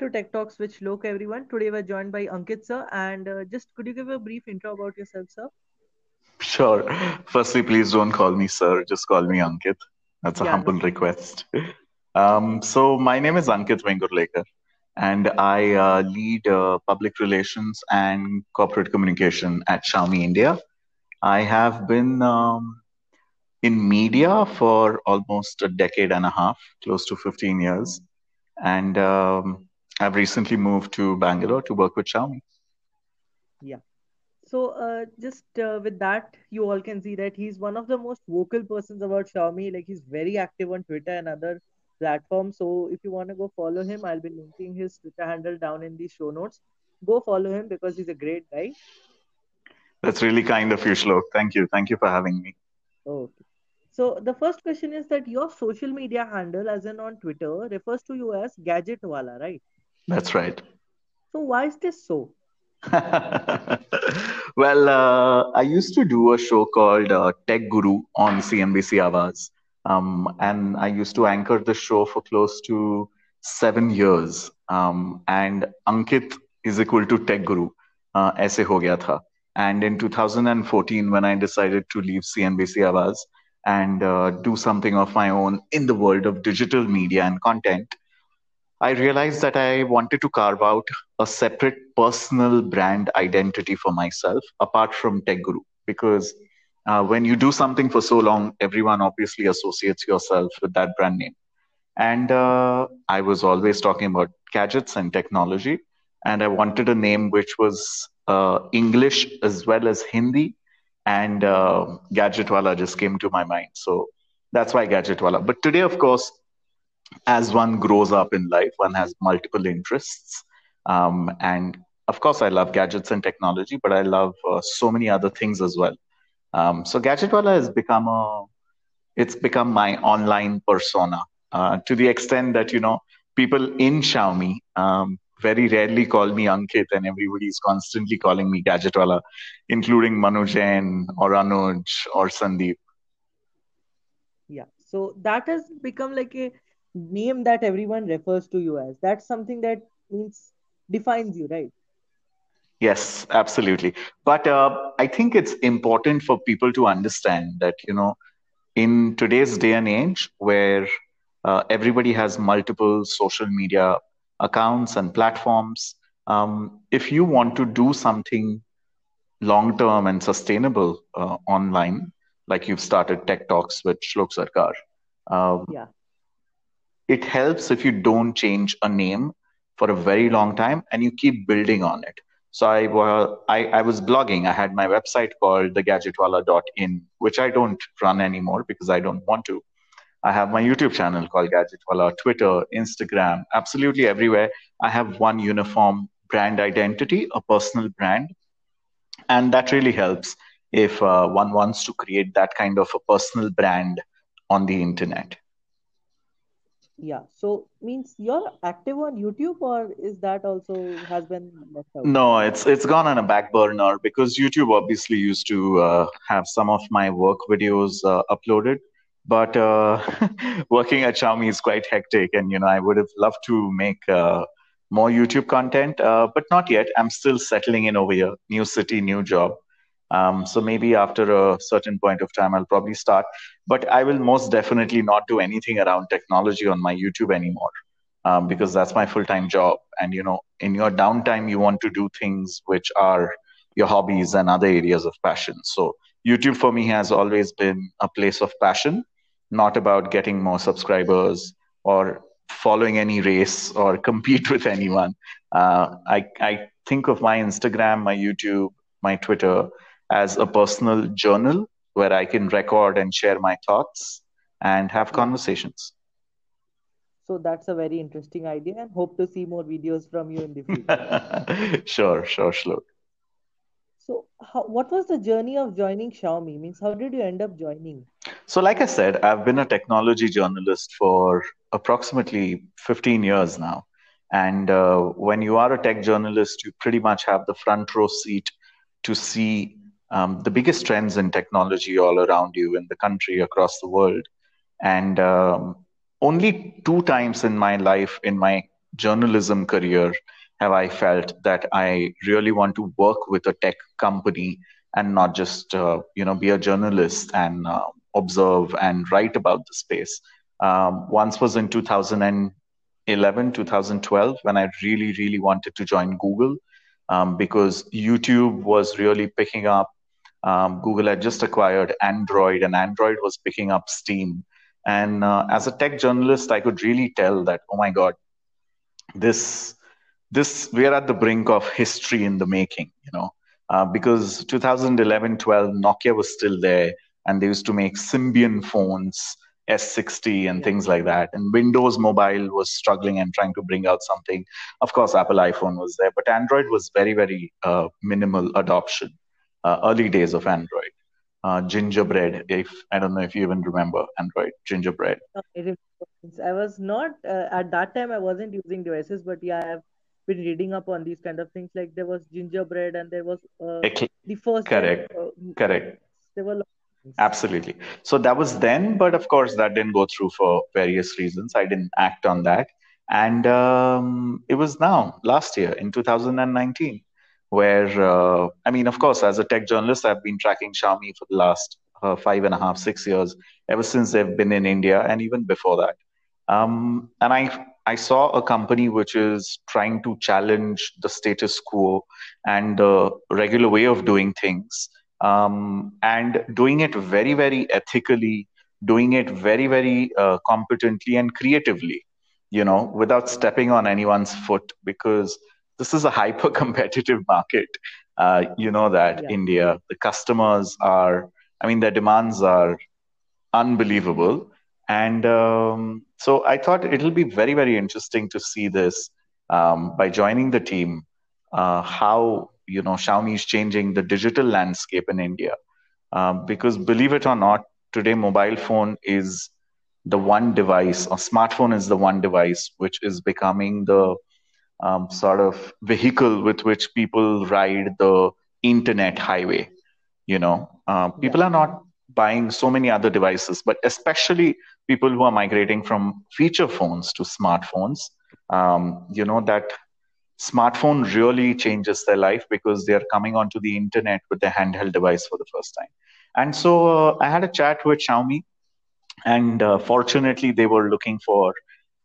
to Tech Talks with Shlok, everyone. Today we're joined by Ankit sir, and uh, just could you give a brief intro about yourself, sir? Sure. Firstly, please don't call me sir. Just call me Ankit. That's a Yeah, humble no. request. Um, so my name is Ankit Vengurlekar, and I uh, lead uh, public relations and corporate communication at Xiaomi India. I have been um, in media for almost a decade and a half, close to 15 years, and um, I've recently moved to Bangalore to work with Xiaomi. Yeah. So, uh, just uh, with that, you all can see that he's one of the most vocal persons about Xiaomi. Like he's very active on Twitter and other platforms. So, if you want to go follow him, I'll be linking his Twitter handle down in the show notes. Go follow him because he's a great guy. That's really kind of you, Shlok. Thank you. Thank you for having me. Okay. So, the first question is that your social media handle, as in on Twitter, refers to you as Gadgetwala, right? That's right. So, why is this so? well, uh, I used to do a show called uh, Tech Guru on CNBC Awaaz. Um, and I used to anchor the show for close to seven years. Um, and Ankit is equal to Tech Guru. Uh, ऐसे हो गया And in 2014, when I decided to leave CNBC Awaaz and uh, do something of my own in the world of digital media and content, I realized that I wanted to carve out a separate personal brand identity for myself apart from Tech Guru. Because uh, when you do something for so long, everyone obviously associates yourself with that brand name. And uh, I was always talking about gadgets and technology. And I wanted a name which was uh, English as well as Hindi. And uh, Gadgetwala just came to my mind. So that's why Gadgetwala. But today, of course, as one grows up in life, one has multiple interests. Um, and of course, I love gadgets and technology, but I love uh, so many other things as well. Um, so Gadgetwala has become a, it's become my online persona uh, to the extent that, you know, people in Xiaomi um, very rarely call me Ankit and everybody is constantly calling me Gadgetwala, including Manu Jain or Anuj or Sandeep. Yeah. So that has become like a name that everyone refers to you as. That's something that means defines you, right? Yes, absolutely. But uh, I think it's important for people to understand that, you know, in today's day and age where uh, everybody has multiple social media accounts and platforms, um, if you want to do something long term and sustainable uh, online, like you've started Tech Talks with Shlok Sarkar, um, Yeah. It helps if you don't change a name for a very long time and you keep building on it. So I, wa- I, I was blogging. I had my website called thegadgetwala.in, which I don't run anymore because I don't want to. I have my YouTube channel called Gadgetwala, Twitter, Instagram, absolutely everywhere. I have one uniform brand identity, a personal brand, and that really helps if uh, one wants to create that kind of a personal brand on the internet. Yeah. So means you're active on YouTube or is that also has been? No, it's it's gone on a back burner because YouTube obviously used to uh, have some of my work videos uh, uploaded, but uh, working at Xiaomi is quite hectic, and you know I would have loved to make uh, more YouTube content, uh, but not yet. I'm still settling in over here, new city, new job. Um, so maybe after a certain point of time, I'll probably start. But I will most definitely not do anything around technology on my YouTube anymore um, because that's my full-time job. And you know, in your downtime, you want to do things which are your hobbies and other areas of passion. So YouTube for me has always been a place of passion, not about getting more subscribers or following any race or compete with anyone. Uh, I I think of my Instagram, my YouTube, my Twitter as a personal journal where I can record and share my thoughts and have conversations. So that's a very interesting idea and hope to see more videos from you in the future. sure, sure, Shlok. So how, what was the journey of joining Xiaomi? Means how did you end up joining? So, like I said, I've been a technology journalist for approximately 15 years now. And uh, when you are a tech journalist, you pretty much have the front row seat to see um, the biggest trends in technology all around you in the country, across the world. And um, only two times in my life, in my journalism career have I felt that I really want to work with a tech company and not just uh, you know be a journalist and uh, observe and write about the space. Um, once was in 2011, 2012 when I really really wanted to join Google um, because YouTube was really picking up. Um, Google had just acquired Android, and Android was picking up steam. And uh, as a tech journalist, I could really tell that, oh my God, this this we are at the brink of history in the making. You know, uh, because 2011, 12, Nokia was still there, and they used to make Symbian phones. S60 and things like that. And Windows Mobile was struggling and trying to bring out something. Of course, Apple iPhone was there, but Android was very, very uh, minimal adoption. Uh, early days of Android. Uh, gingerbread, if I don't know if you even remember Android gingerbread. I was not uh, at that time. I wasn't using devices, but yeah, I have been reading up on these kind of things. Like there was gingerbread, and there was uh, the first. Correct. Uh, Correct. There were Absolutely. So that was then, but of course that didn't go through for various reasons. I didn't act on that, and um, it was now last year in 2019 where uh, I mean, of course, as a tech journalist, I've been tracking Xiaomi for the last uh, five and a half, six years, ever since they've been in India, and even before that. Um, and I I saw a company which is trying to challenge the status quo and the regular way of doing things um, and doing it very, very ethically, doing it very, very uh, competently and creatively, you know, without stepping on anyone's foot because this is a hyper competitive market. Uh, you know that yeah. India, the customers are, I mean, their demands are unbelievable. And um, so I thought it'll be very, very interesting to see this um, by joining the team, uh, how you know Xiaomi is changing the digital landscape in India. Um, because believe it or not, today mobile phone is the one device, or smartphone is the one device which is becoming the um, sort of vehicle with which people ride the internet highway. You know, uh, people yeah. are not buying so many other devices, but especially people who are migrating from feature phones to smartphones. Um, you know that smartphone really changes their life because they are coming onto the internet with their handheld device for the first time. And so uh, I had a chat with Xiaomi, and uh, fortunately, they were looking for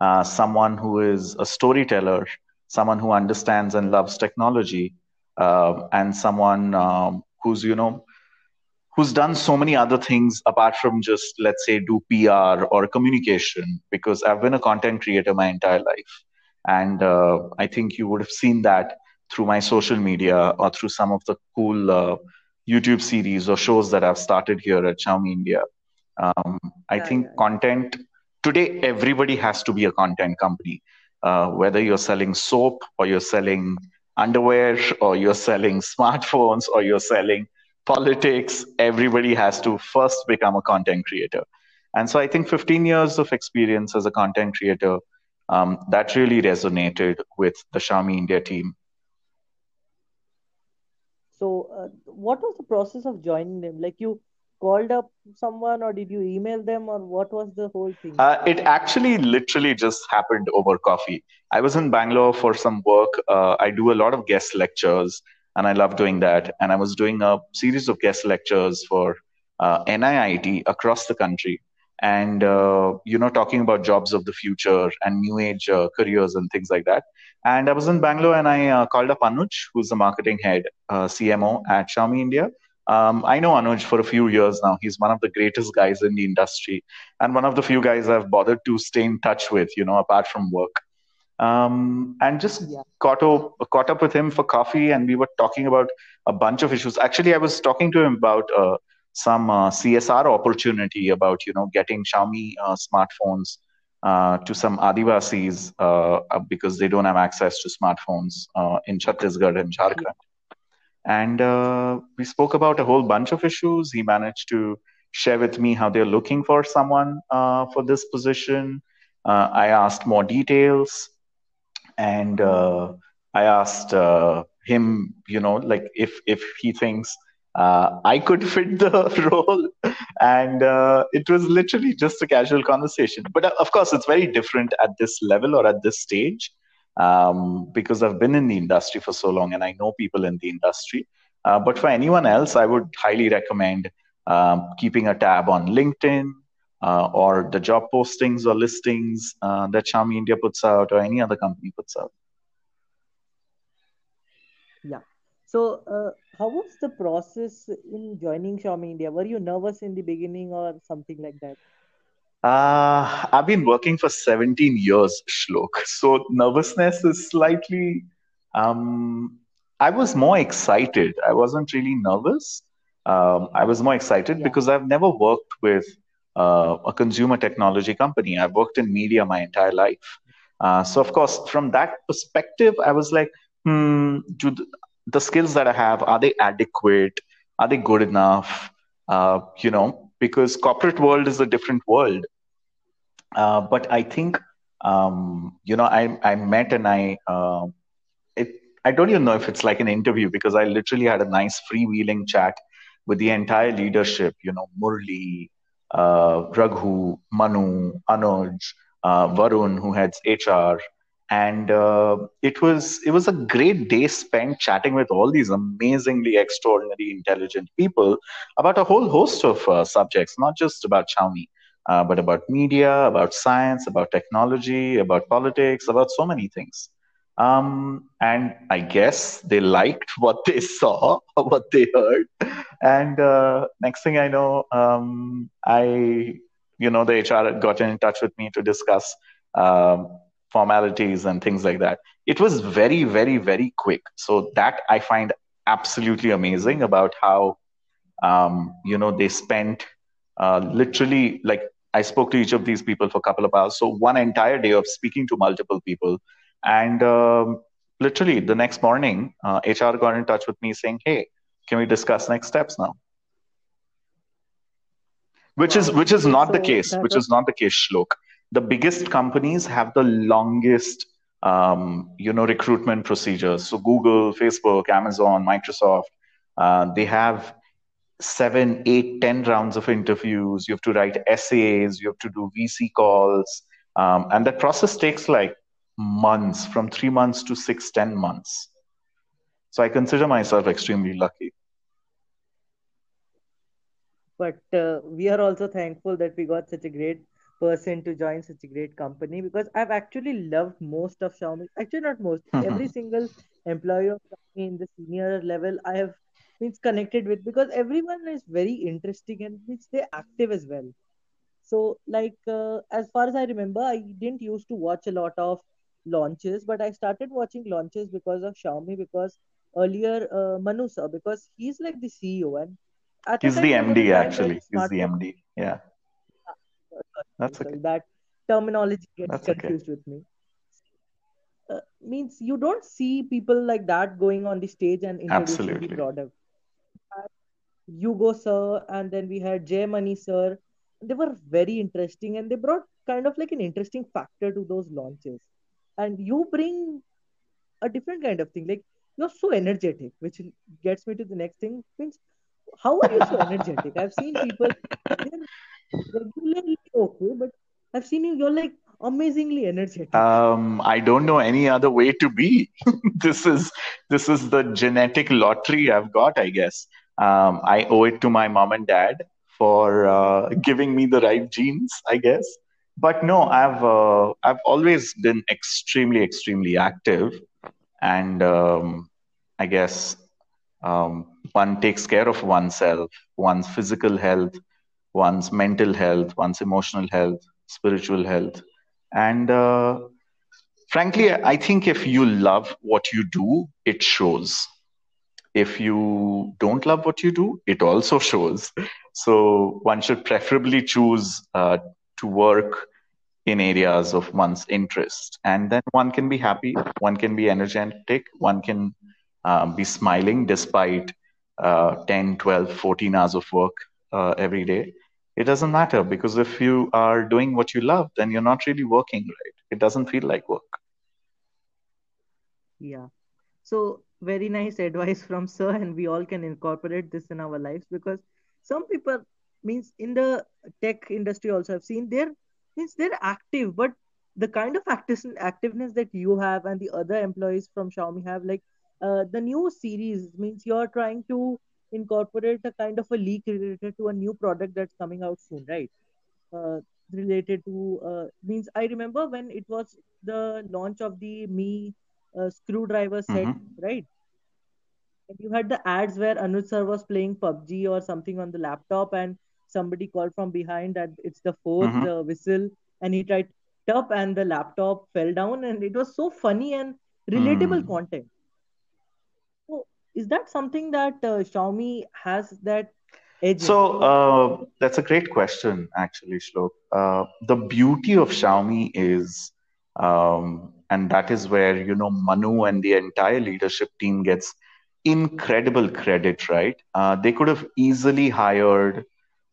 uh, someone who is a storyteller, someone who understands and loves technology, uh, and someone um, who's you know who's done so many other things apart from just let's say do PR or communication. Because I've been a content creator my entire life and uh, I think you would have seen that through my social media or through some of the cool uh, YouTube series or shows that I've started here at Xiaomi India. Um, I yeah, think yeah. content today, everybody has to be a content company. Uh, whether you're selling soap or you're selling underwear or you're selling smartphones or you're selling politics, everybody has to first become a content creator. And so I think 15 years of experience as a content creator um, that really resonated with the Xiaomi India team. So, uh, what was the process of joining them? Like, you called up someone, or did you email them, or what was the whole thing? Uh, it actually literally just happened over coffee. I was in Bangalore for some work. Uh, I do a lot of guest lectures, and I love doing that. And I was doing a series of guest lectures for uh, NIIT across the country and uh, you know talking about jobs of the future and new age uh, careers and things like that and i was in bangalore and i uh, called up anuj who's the marketing head cmo at xiaomi india um, i know anuj for a few years now he's one of the greatest guys in the industry and one of the few guys i've bothered to stay in touch with you know apart from work um, and just yeah. caught, up, caught up with him for coffee and we were talking about a bunch of issues actually i was talking to him about uh, some uh, CSR opportunity about you know getting Xiaomi uh, smartphones uh, to some Adivasis uh, uh, because they don't have access to smartphones uh, in Chhattisgarh and Jharkhand. And we spoke about a whole bunch of issues. He managed to share with me how they're looking for someone for this position. I asked more details, and I asked him, you know, like if if he thinks uh, I could fit the role, and uh, it was literally just a casual conversation. But uh, of course, it's very different at this level or at this stage um, because I've been in the industry for so long and I know people in the industry. Uh, but for anyone else, I would highly recommend um, keeping a tab on LinkedIn uh, or the job postings or listings uh, that Xiaomi India puts out or any other company puts out. Yeah. So, uh, how was the process in joining Xiaomi India? Were you nervous in the beginning or something like that? Uh, I've been working for 17 years, Shlok. So nervousness is slightly. Um, I was more excited. I wasn't really nervous. Um, I was more excited Yeah. because I've never worked with uh, a consumer technology company. I've worked in media my entire life. Uh, so, of course, from that perspective, I was like, hmm, do the, the skills that I have, are they adequate? Are they good enough? Uh, you know, because corporate world is a different world uh, but I think um, you know I I met and I uh, it I don't even know if it's like an interview because I literally had a nice freewheeling chat with the entire leadership. You know Murli, uh, Raghu, Manu, Anuj, uh, Varun, who heads HR, and uh, it was it was a great day spent chatting with all these amazingly extraordinary intelligent people about a whole host of subjects, not just about Xiaomi uh, but about media, about science, about technology, about politics, about so many things. Um, and I guess they liked what they saw, what they heard. And uh, next thing I know, um, I, you know, the HR got in touch with me to discuss um, formalities and things like that. It was very, very, very quick. So that I find absolutely amazing about how, um, you know, they spent uh, literally like I spoke to each of these people for a couple of hours. So one entire day of speaking to multiple people, and um, literally the next morning, uh, HR got in touch with me saying, "Hey, can we discuss next steps now?" Which is which is not the case. Which was is not the case, Shlok. The biggest companies have the longest, um, you know, recruitment procedures. So Google, Facebook, Amazon, Microsoft, uh, they have seven, eight, ten rounds of interviews. You have to write essays. You have to do VC calls, um, and that process takes like months, from three months to six, ten months. So I consider myself extremely lucky. but uh, we are also thankful that we got such a great person to join such a great company because I've actually loved most of Xiaomi. Actually, not most, every single employee of Xiaomi in the senior level I have means connected with because everyone is very interesting and means they're active as well. So, like, uh, as far as I remember, I didn't used to watch a lot of launches, but I started watching launches because of Xiaomi because earlier uh, Manu sir, because he's like the CEO and He's the time there was a MD, actually. He's the MD. Yeah, that's okay. that terminology gets That's okay. confused with me. Uh, means you don't see people like that going on the stage and introducing the product. Hugo sir, and then we had Jai Mani sir. They were very interesting and they brought kind of like an interesting factor to those launches. And you bring a different kind of thing. Like you're so energetic, which gets me to the next thing. Means how are you so energetic? I've seen people regularly okay, but I've seen you, you're like amazingly energetic. Um, I don't know any other way to be. this is this is the genetic lottery I've got, I guess. Um, I owe it to my mom and dad for uh, giving me the right genes, I guess. But no, I've uh, I've always been extremely, extremely active, and um, I guess um, one takes care of oneself, one's physical health, one's mental health, one's emotional health, spiritual health, and uh, frankly, I think if you love what you do, it shows. If you don't love what you do, it also shows. So one should preferably choose uh, to work in areas of one's interest, and then one can be happy, one can be energetic, one can uh, be smiling despite uh, 10, 12, 14 hours of work uh, every day. It doesn't matter because if you are doing what you love, then you're not really working, right? It doesn't feel like work. Yeah. So very nice advice from sir, and we all can incorporate this in our lives because some people means in the tech industry also I've seen they're means they're active, but the kind of active, activeness that you have and the other employees from Xiaomi have, like uh, the new series means you're trying to incorporate a kind of a leak related to a new product that's coming out soon, right? Uh, related to uh, means I remember when it was the launch of the Mi uh, screwdriver set, Mm-hmm. right? And you had the ads where Anuj sir was playing PUBG or something on the laptop, and somebody called from behind that it's the fourth Mm-hmm. uh, whistle, and he tried up and the laptop fell down, and it was so funny and relatable Mm. content. So, is that something that uh, Xiaomi has that edge So uh, that's a great question, actually, Shlok. Uh, the beauty of Xiaomi is, um, and that is where you know Manu and the entire leadership team gets incredible credit, right? Uh, they could have easily hired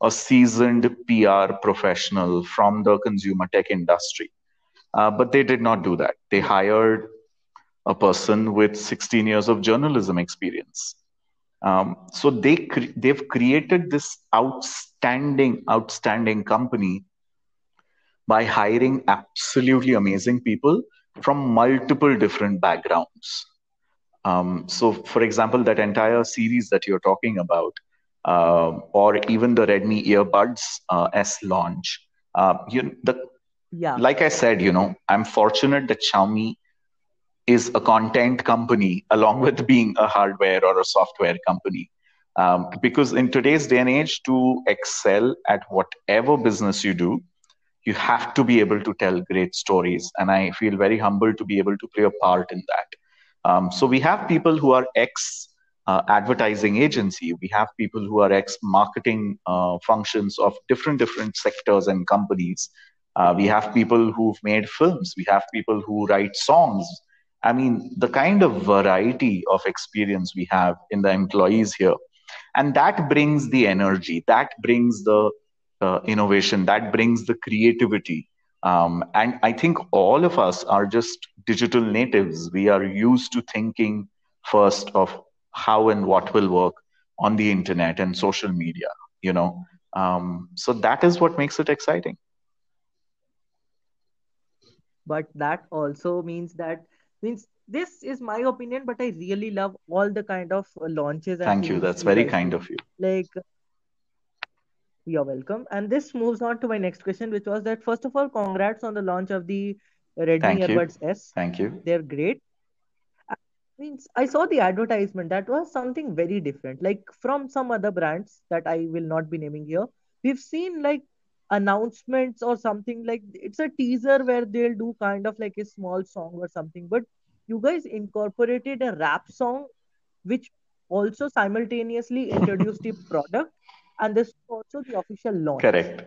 a seasoned PR professional from the consumer tech industry, uh, but they did not do that. They hired a person with 16 years of journalism experience um, so they cre- they've created this outstanding outstanding company by hiring absolutely amazing people from multiple different backgrounds. Um, so, for example, that entire series that you're talking about, uh, or even the Redmi earbuds uh, S launch, uh, you the yeah, like I said, you know, I'm fortunate that Xiaomi is a content company along with being a hardware or a software company. Um, because in today's day and age, to excel at whatever business you do, you have to be able to tell great stories. And I feel very humbled to be able to play a part in that. Um, so we have people who are ex uh, advertising agency. We have people who are ex marketing uh, functions of different different sectors and companies. Uh, we have people who've made films. We have people who write songs. I mean, the kind of variety of experience we have in the employees here, and that brings the energy, that brings the uh, innovation, that brings the creativity. Um, and I think all of us are just digital natives. We are used to thinking first of how and what will work on the internet and social media, you know. Um, so that is what makes it exciting. but that also means that means this is my opinion, but I really love all the kind of launches and Thank you. That's very kind of you. Like You're welcome. And this moves on to my next question, which was that first of all, congrats on the launch of the Redmi Thank you. Earbuds S. Thank you. They're great. I means I saw the advertisement. That was something very different. Like from some other brands that I will not be naming here, we've seen like announcements or something like it's a teaser where they'll do kind of like a small song or something. But you guys incorporated a rap song, which also simultaneously introduced the product, and this is also the official launch. Correct.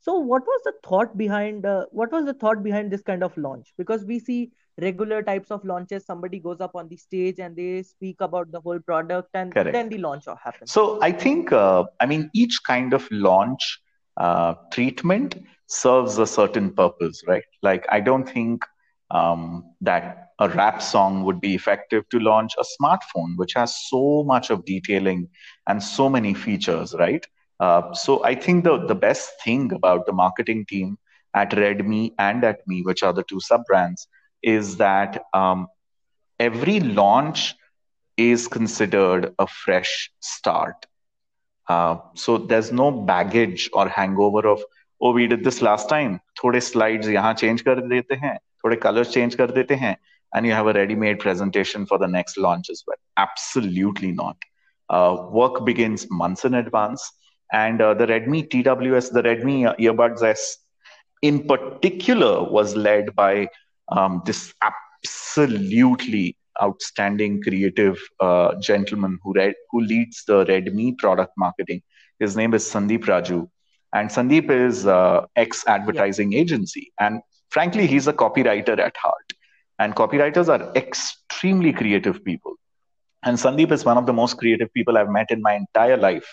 So, what was the thought behind uh, what was the thought behind this kind of launch? Because we see regular types of launches, somebody goes up on the stage and they speak about the whole product, and then the launch happens. So I think, uh, I mean, each kind of launch uh, treatment serves a certain purpose, right? Like, I don't think um, that a rap song would be effective to launch a smartphone, which has so much of detailing and so many features, right? Uh, so I think the, the best thing about the marketing team at Redmi and at Mi, which are the two sub brands, is that um, every launch is considered a fresh start. Uh, so there's no baggage or hangover of, oh, we did this last time. Thode slides yahan change kar dete hain. थोड़े colors change कर देते हैं, and you have a ready-made presentation for the next launch as well. Absolutely not. Uh, work begins months in advance, and uh, the Redmi TWS, the Redmi uh, earbuds S, in particular, was led by um, this absolutely outstanding creative uh, gentleman who read, who leads the Redmi product marketing. His name is Sandeep Raju, and Sandeep is uh, ex Yeah, advertising agency, and frankly, he's a copywriter at heart. And copywriters are extremely creative people. And Sandeep is one of the most creative people I've met in my entire life.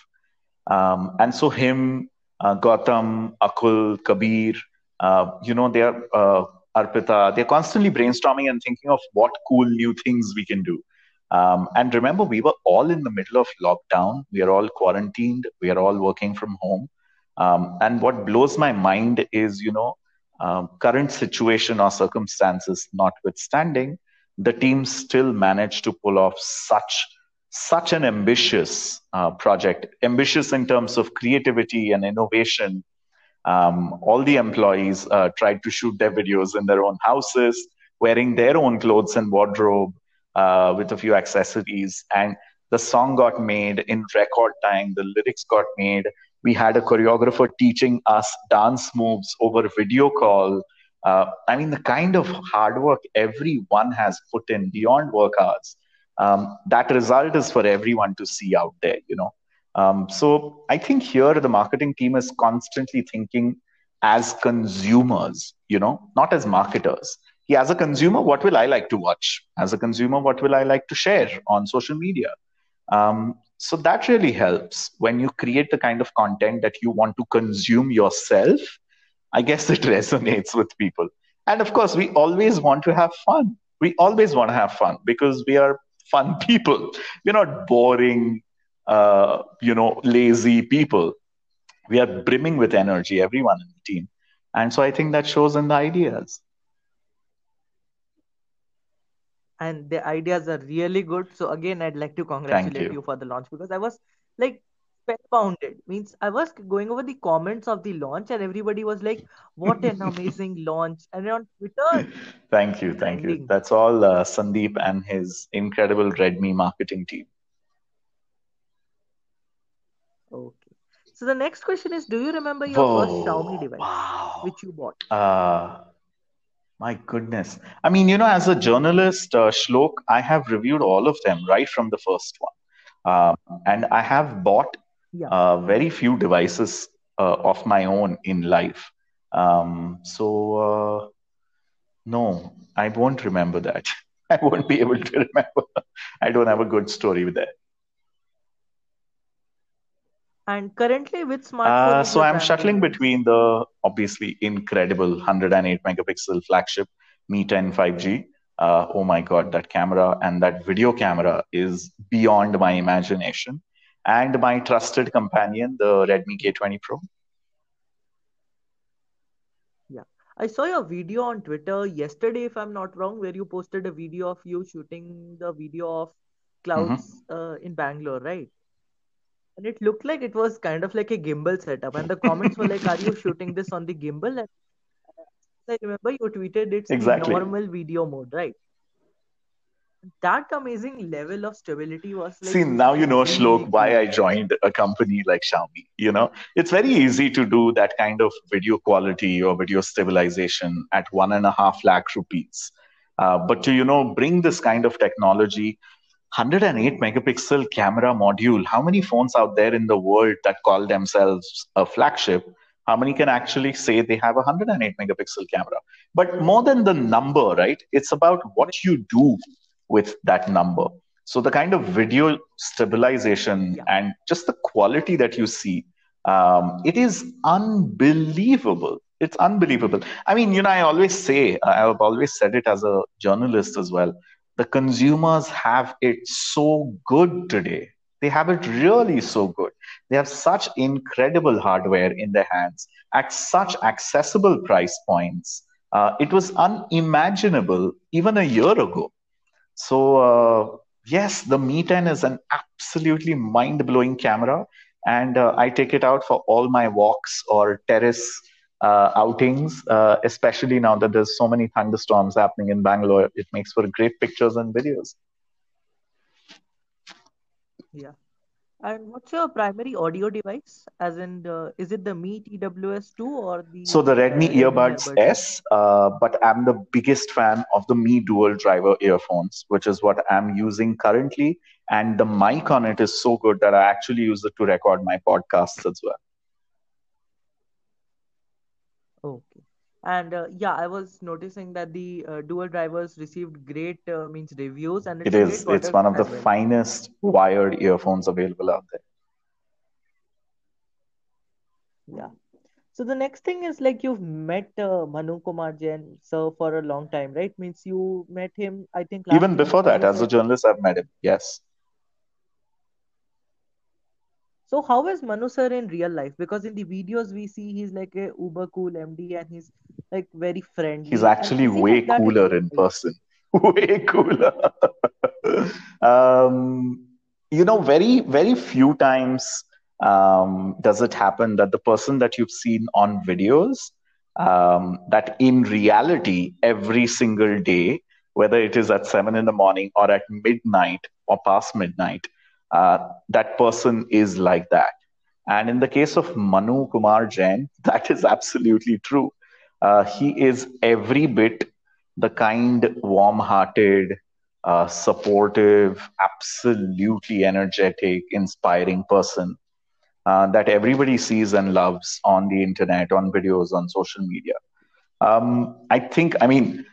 Um, and so him, uh, Gautam, Akul, Kabir, uh, you know, they're uh, Arpita, they're constantly brainstorming and thinking of what cool new things we can do. Um, and remember, we were all in the middle of lockdown. We are all quarantined. We are all working from home. Um, and what blows my mind is, you know, um, current situation or circumstances notwithstanding, the team still managed to pull off such such an ambitious uh, project, ambitious in terms of creativity and innovation. Um, all the employees uh, tried to shoot their videos in their own houses, wearing their own clothes and wardrobe uh, with a few accessories. And the song got made in record time, the lyrics got made. We had a choreographer teaching us dance moves over video call. Uh, I mean, the kind of hard work everyone has put in beyond work hours um, that result is for everyone to see out there you know. Um, so i think here the marketing team is constantly thinking as consumers you know not as marketers. He as a consumer what will i like to watch? As a consumer what will i like to share on social media? Um, so that really helps when you create the kind of content that you want to consume yourself i guess it resonates with people and of course we always want to have fun we always want to have fun because we are fun people. We're not boring, uh, you know, lazy people. We are brimming with energy, everyone in the team. And so I think that shows in the ideas. And the ideas are really good. So again, I'd like to congratulate you. you. for the launch because I was like spellbounded. Means I was going over the comments of the launch and everybody was like, "What an amazing launch!" And on Twitter, thank you, thank you. That's all uh, Sandeep and his incredible Redmi marketing team. Okay. So the next question is, do you remember your Whoa, first Xiaomi device wow. which you bought? Uh, my goodness. I mean, you know, as a journalist, uh, Shlok, I have reviewed all of them right from the first one. Uh, and I have bought yeah. uh, very few devices uh, of my own in life. Um, so, uh, no, I won't remember that. I won't be able to remember. I don't have a good story with that. And currently, with smartphone? Uh, so I'm shuttling between the obviously incredible 108 megapixel flagship Mi 10 5G. Uh, oh my god, that camera and that video camera is beyond my imagination and my trusted companion, the Redmi K20 Pro. Yeah, I saw your video on Twitter yesterday, if I'm not wrong, where you posted a video of you shooting the video of clouds mm-hmm. uh, in Bangalore, right? And it looked like it was kind of like a gimbal setup, and the comments were like, "Are you shooting this on the gimbal?" And I remember you tweeted it's exactly. normal video mode, right? that amazing level of stability was like see now you know shlok why i joined a company like xiaomi you know it's very easy to do that kind of video quality or video stabilization at one and a half lakh rupees uh, but to you know bring this kind of technology 108 megapixel camera module how many phones out there in the world that call themselves a flagship how many can actually say they have a 108 megapixel camera but more than the number right it's about what you do with that number. So the kind of video stabilization yeah. and just the quality that you see, um, it is unbelievable. It's unbelievable. I mean, you know, I always say, I've always said it as a journalist as well. The consumers have it so good today. They have it really so good. They have such incredible hardware in their hands at such accessible price points. Uh, it was unimaginable even a year ago. So uh, yes, the Mi 10 is an absolutely mind-blowing camera, and uh, I take it out for all my walks or terrace uh, outings, uh, especially now that there's so many thunderstorms happening in Bangalore. It makes for great pictures and videos. Yeah. And what's your primary audio device? As in, uh, is it the Mi TWS2 or the? So the Redmi uh, Earbuds S, uh, but I'm the biggest fan of the Mi Dual Driver earphones, which is what I'm using currently. And the mic on it is so good that I actually use it to record my podcasts as well. Okay and uh, yeah i was noticing that the uh, dual drivers received great uh, means reviews and it's it is it's one of the well. finest wired earphones available out there. Yeah. So the next thing is like you've met uh, manu kumar jain sir for a long time right? Means you met him i think even before that as a journalist i've met him yes So how is Manu sir in real life? Because in the videos we see he's like a uber cool MD and he's like very friendly. He's actually way like cooler in person. way cooler. um, you know, very, very few times um, does it happen that the person that you've seen on videos, um, that in reality, every single day, whether it is at seven in the morning or at midnight or past midnight, uh, that person is like that. And in the case of Manu Kumar Jain, that is absolutely true. Uh, he is every bit the kind, warm hearted, uh, supportive, absolutely energetic, inspiring person uh, that everybody sees and loves on the internet, on videos, on social media. Um, I think, I mean,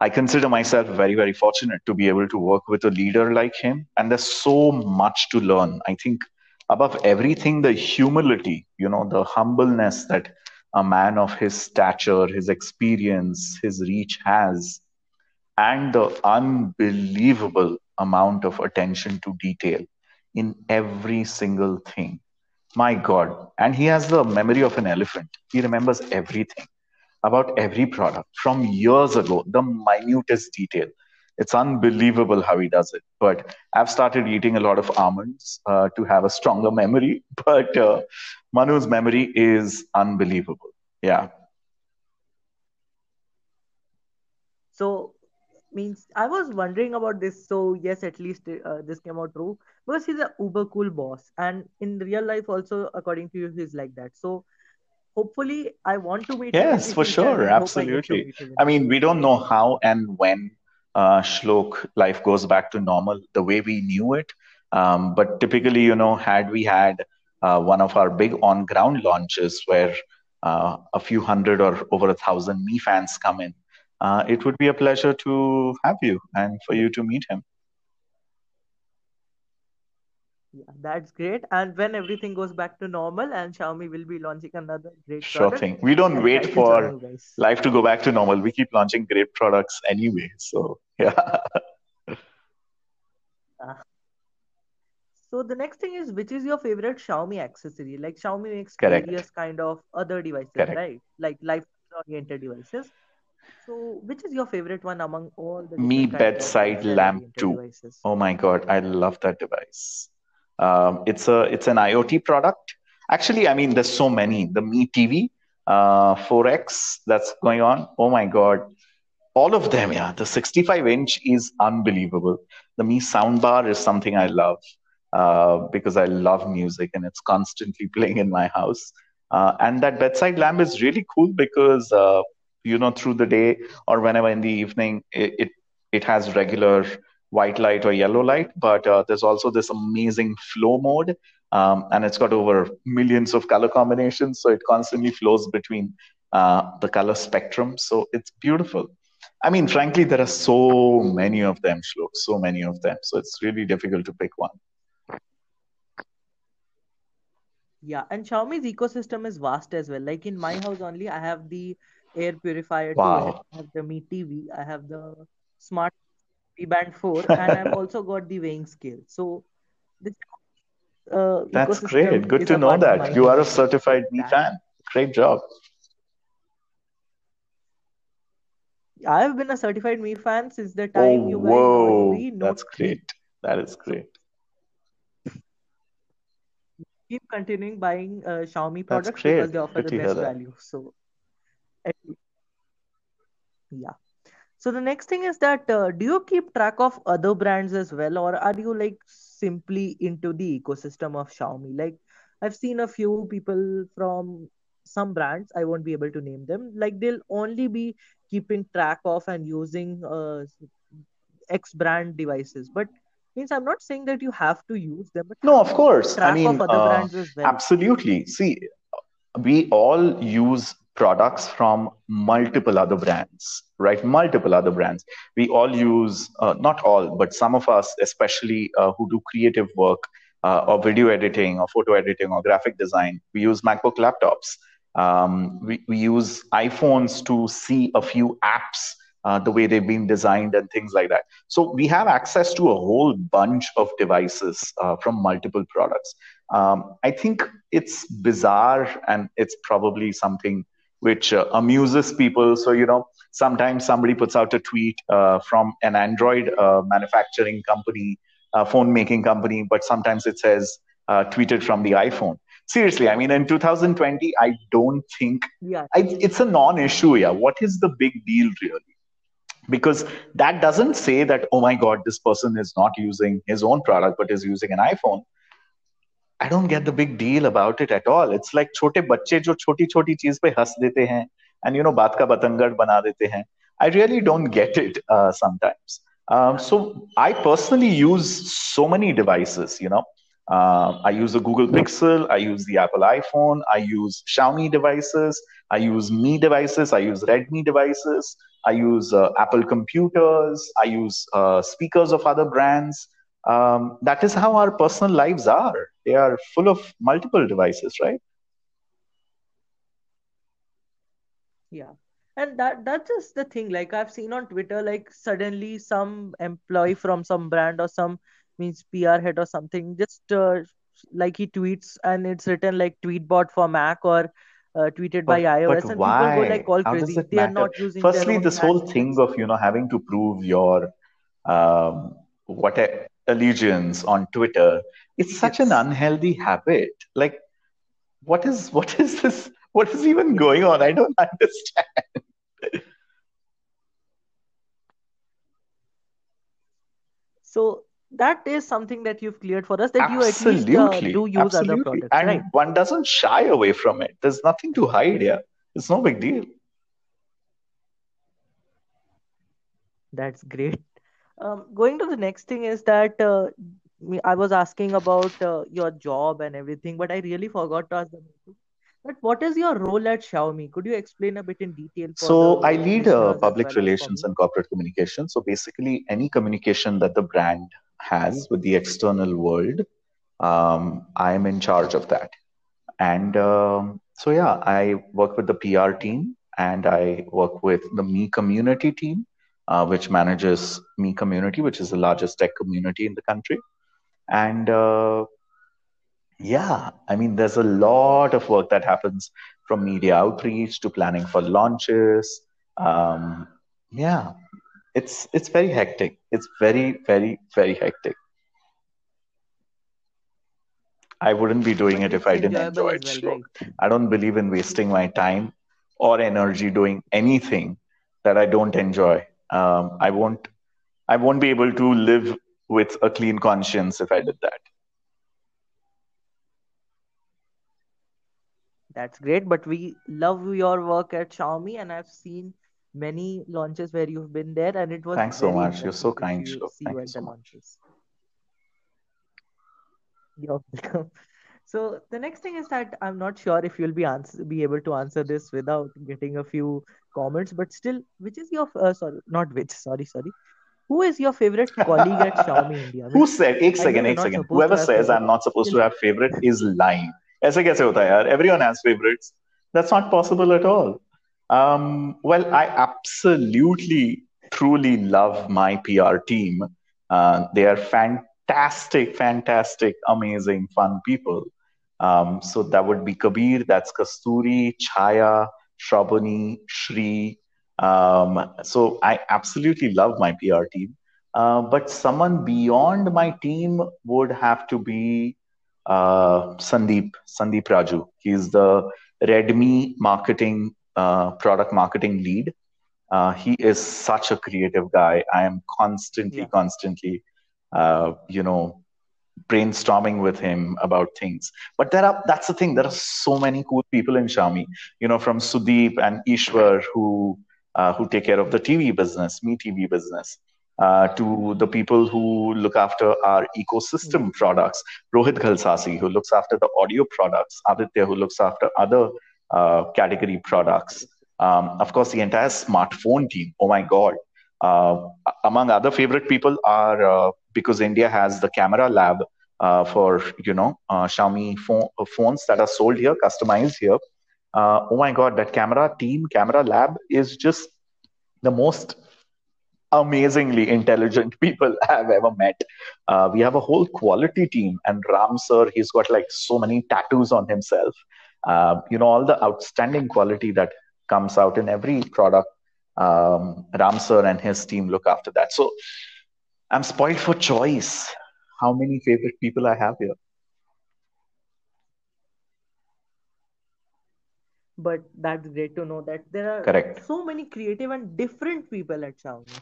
I consider myself very, very fortunate to be able to work with a leader like him. And there's so much to learn. I think above everything, the humility, you know, the humbleness that a man of his stature, his experience, his reach has, and the unbelievable amount of attention to detail in every single thing. My God. And he has the memory of an elephant. He remembers everything about every product from years ago, the minutest detail. It's unbelievable how he does it. But I've started eating a lot of almonds uh, to have a stronger memory. But uh, Manu's memory is unbelievable. Yeah. So means I was wondering about this. So yes, at least uh, this came out true because he's a uber cool boss, and in real life also, according to you, he's like that. So hopefully, I want to meet Yes, for sure. I I Absolutely. in I mean, we don't know how and when uh, Shlok life goes back to normal the way we knew it. Um, but typically, you know, had we had uh, one of our big on ground launches where uh, a few hundred or over a thousand Mi fans come in, uh, it would be a pleasure to have you and for you to meet him. Yeah, that's great. And when everything goes back to normal and Xiaomi will be launching another great Sure product, thing. We don't wait try to join for life to go back to normal. We keep launching great products anyway. So, yeah, Uh, so the next thing is, which is your favorite Xiaomi accessory? Like Xiaomi makes correct. various kind of other devices, Correct. right? Like lifestyle-oriented devices. So which is your favorite one among all the Mi different kinds of Bedside Lamp 2. devices? Oh my God, I love that device. Um, it's a it's an IoT product. Actually, I mean, there's so many. The Mi TV uh, 4X that's going on. Oh my God, all of them. Yeah, the 65 inch is unbelievable. The Mi soundbar is something I love uh, because I love music and it's constantly playing in my house. Uh, and that bedside lamp is really cool because uh, you know through the day or whenever in the evening it, it it has regular white light or yellow light, but uh, there's also this amazing flow mode, um, and it's got over millions of color combinations, so it constantly flows between uh, the color spectrum. So it's beautiful. I mean, frankly, there are so many of them, Shlok, so many of them. So it's really difficult to pick one. Yeah, and Xiaomi's ecosystem is vast as well. Like in my house only, I have the air purifier 2X, Wow, I have the Mi TV, I have the smart Band 4, and I've also got the weighing scale. So this uh, that's great. Good to know that. You are a certified Mi fan. Great job. I have been a certified Mi fan since the Oh, time you guys whoa. the That's Note 3. great. That is great. keep continuing buying uh, Xiaomi products because they offer Good the best value. So yeah. So the next thing is that uh, do you keep track of other brands as well, or are you like simply into the ecosystem of Xiaomi? Like I've seen a few people from some brands, I won't be able to name them, like they'll only be keeping track of and using uh, X brand devices. But means I'm not saying that you have to use them, but No, of course. I track of mean, other uh, brands as well? absolutely. See, we all use products from multiple other brands, right? Multiple other brands. We all use, uh, not all, but some of us, especially uh, who do creative work uh, or video editing or photo editing or graphic design, we use MacBook laptops. Um, we, we use iPhones to see a few apps uh, the way they've been designed and things like that. So we have access to a whole bunch of devices uh, from multiple products. Um, I think it's bizarre and it's probably something which uh, amuses people. So, you know, sometimes somebody puts out a tweet uh, from an Android uh, manufacturing company, uh, phone making company, but sometimes it says tweeted from the iPhone. Seriously i mean in 2020 i don't think yeah. I, it's a non-issue yeah. What is the big deal really? Because that doesn't say that oh my god this person is not using his own product but is using an iphone I don't get the big deal about it at all it's like छोटे बच्चे जो छोटी छोटी चीज पे हंस देते हैं एंड यू नो बात का बतंगड़ बना देते हैं I really don't get it sometimes so I personally use so many devices you know I use a Google Pixel, I use the Apple iPhone, I use Xiaomi devices, I use Mi devices, I use Redmi devices, I use uh, Apple computers, I use uh, speakers of other brands. Um, that is how our personal lives are. They are full of multiple devices, right? Yeah. And that that's just the thing. Like I've seen on Twitter, like suddenly some employee from some brand or some means PR head or something, just uh, like he tweets and it's written like tweetbot for Mac or uh, tweeted by iOS, but and why? people go like all How crazy. They matter? are not using Firstly, this whole thing of you know having to prove your um, what allegiance on Twitter, it's such an unhealthy habit. Like, what is what is this? What is even going on? I don't understand. so that is something that you've cleared for us that absolutely, you at least uh, do use absolutely. other products and right? one doesn't shy away from it there's nothing to hide here it's no big deal that's great um, going to the next thing is that uh, i was asking about uh, your job and everything but i really forgot to ask them but what is your role at Xiaomi? Could you explain a bit in detail? so I lead uh, public relations and corporate communication. So basically, any communication that the brand has with the external world, um, I'm in charge of that. And um, so, yeah, I work with the PR team and I work with the Mi community team, uh, which manages Mi community, which is the largest tech community in the country. And uh, yeah, I mean, there's a lot of work that happens from media outreach to planning for launches. Um, yeah, it's it's very hectic. It's very very very hectic. I wouldn't be doing it if I didn't enjoy it. I don't believe in wasting my time or energy doing anything that I don't enjoy. Um, I won't I won't be able to live with a clean conscience if I did that. That's great. But we love your work at Xiaomi, and I've seen many launches where you've been there, and it was. Thanks so much. You're so kind, you, Thank you so much. Launches. You're welcome. So the next thing is that I'm not sure if you'll be answer, be able to answer this without getting a few comments, but still, which is your uh, sorry, not which, sorry, sorry. Who is your favorite colleague at Xiaomi India? Who said? Ek second, ek second. Whoever says I'm not supposed to have favorite is lying. ऐसे कैसे होता है यार everyone has favorites that's not possible at all um, well i absolutely truly love my pr team uh, they are fantastic fantastic amazing fun people um, so that would be kabir that's kasturi chaya shrabani shri um, so i absolutely love my pr team uh, but someone beyond my team would have to be uh, Sandeep, Sandeep Raju. He's the Redmi marketing, uh, product marketing lead. Uh, he is such a creative guy. I am constantly, yeah. constantly, uh, you know, brainstorming with him about things. But there are that's the thing. There are so many cool people in Xiaomi. You know, from Sudeep and Ishwar who uh, who take care of the TV business, Mi TV business uh, to the people who look after our ecosystem mm-hmm. products. Rohit Ghalsasi, who looks after the audio products. Aditya, who looks after other uh, category products. Um, of course, the entire smartphone team. Oh my God. Uh, among other favorite people are uh, because India has the camera lab uh, for you know Xiaomi phone, phones that are sold here, customized here. oh my God, that camera team, camera lab is just the most amazingly intelligent people I've ever met. Uh, we have a whole quality team, and Ram sir, he's got like so many tattoos on himself. Uh, you know, all the outstanding quality that comes out in every product. Um, Ram sir and his team look after that. So I'm spoiled for choice. How many favorite people I have here? but that's great to know that there are Correct. so many creative and different people at Xiaomi.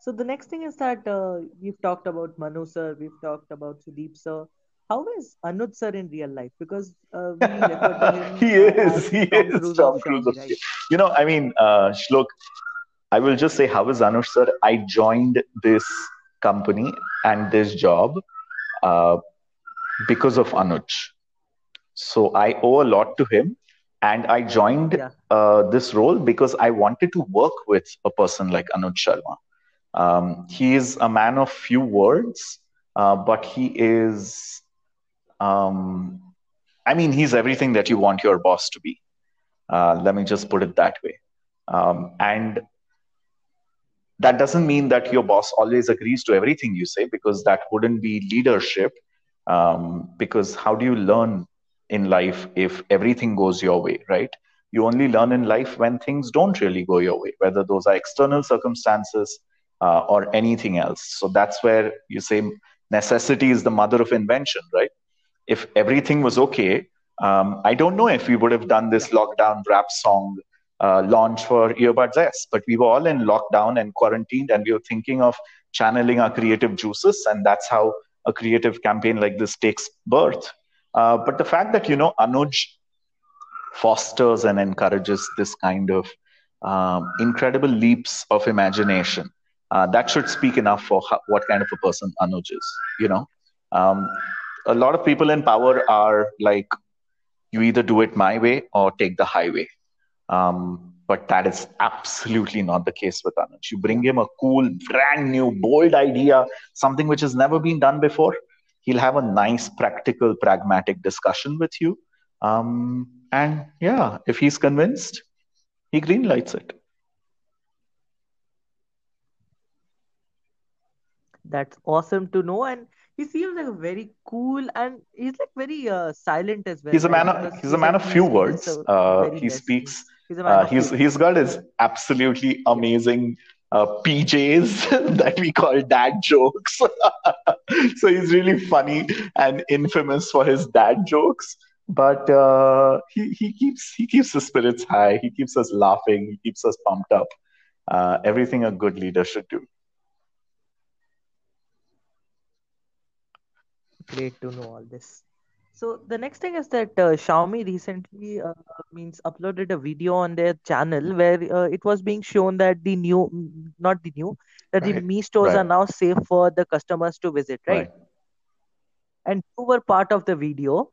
So the next thing is that uh, we've talked about Manu sir, we've talked about Sudeep sir. How is Anuj sir in real life? Because uh, we refer to him he is, he Tom is Cruise Tom Cruise. Right? You know, I mean, uh, Shlok, I will just say, how is Anuj sir? I joined this company and this job uh, because of Anuj. So I owe a lot to him. And I joined Yeah, uh, this role because I wanted to work with a person like Anuj Sharma. Um, he is a man of few words, uh, but he is, um, I mean, he's everything that you want your boss to be. Uh, let me just put it that way. Um, and that doesn't mean that your boss always agrees to everything you say because that wouldn't be leadership. Um, because how do you learn in life if everything goes your way, right? You only learn in life when things don't really go your way, whether those are external circumstances uh, or anything else. So that's where you say necessity is the mother of invention, right? If everything was okay, um, I don't know if we would have done this lockdown rap song uh, launch for Earbuds S, but we were all in lockdown and quarantined, and we were thinking of channeling our creative juices, and that's how a creative campaign like this takes birth. Uh, but the fact that you know Anuj fosters and encourages this kind of um, incredible leaps of imagination, uh, that should speak enough for how, what kind of a person Anuj is. You know, um, a lot of people in power are like, you either do it my way or take the highway. Um, but that is absolutely not the case with Anuj. You bring him a cool, brand new, bold idea, something which has never been done before. He'll have a nice, practical, pragmatic discussion with you. Um, and yeah, if he's convinced, he greenlights it. That's awesome to know. And he seems like a very cool and he's like very uh, silent as well, He's a right? man of Because he's a man of few words. Uh, he speaks. He's Uh, he's he's got his absolutely amazing uh, PJs that we call dad jokes. so he's really funny and infamous for his dad jokes. But uh, he he keeps he keeps the spirits high. He keeps us laughing. He keeps us pumped up. Uh, everything a good leader should do. Great to know all this. So the next thing is that uh, Xiaomi recently uh, means uploaded a video on their channel where uh, it was being shown that the new, not the new, that the Right, Mi stores are now safe for the customers to visit, right? right. And you were part of the video,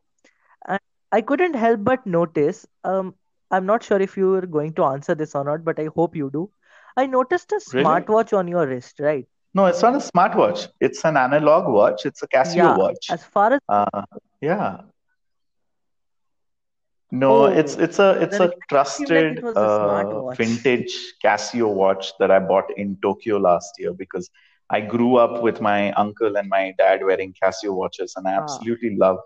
and I couldn't help but notice. Um, I'm not sure if you are going to answer this or not, but I hope you do. I noticed a Really? smartwatch on your wrist, right? No, it's not a smartwatch. It's an analog watch. It's a Casio Yeah, watch. as far as Uh, yeah. No, it's oh, it's a it's a seemed like it trusted a uh, vintage Casio watch that I bought in Tokyo last year because I grew up with my uncle and my dad wearing Casio watches, and I Ah, absolutely love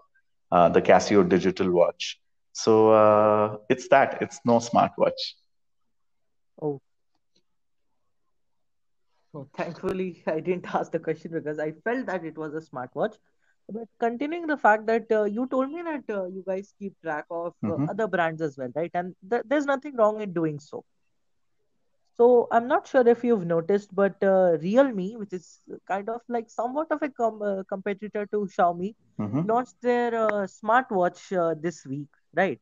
uh, the Casio digital watch. So uh, it's that. It's no smartwatch. oh. No, thankfully, I didn't ask the question because I felt that it was a smartwatch. But continuing the fact that uh, you told me that uh, you guys keep track of uh, hmm other brands as well, right? And th there's nothing wrong in doing so. So I'm not sure if you've noticed, but uh, Realme, which is kind of like somewhat of a com uh, competitor to Xiaomi, hmm launched their uh, smartwatch uh, this week, right?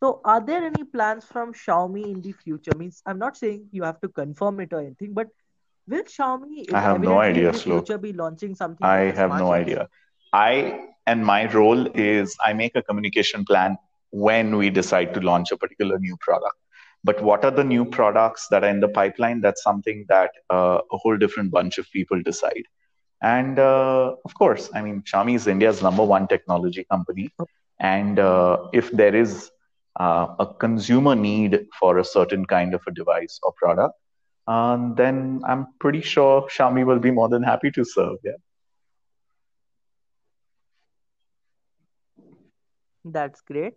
So are there any plans from Xiaomi in the future? Means I'm not saying you have to confirm it or anything, but Will Xiaomi I have no evidently in idea, the future be launching something I like have no idea. I and my role is I make a communication plan when we decide to launch a particular new product. But what are the new products that are in the pipeline? That's something that uh, a whole different bunch of people decide. And uh, of course, I mean, Xiaomi is India's number one technology company. And uh, if there is uh, a consumer need for a certain kind of a device or product, uh, then I'm pretty sure Xiaomi will be more than happy to serve. Yeah. That's great.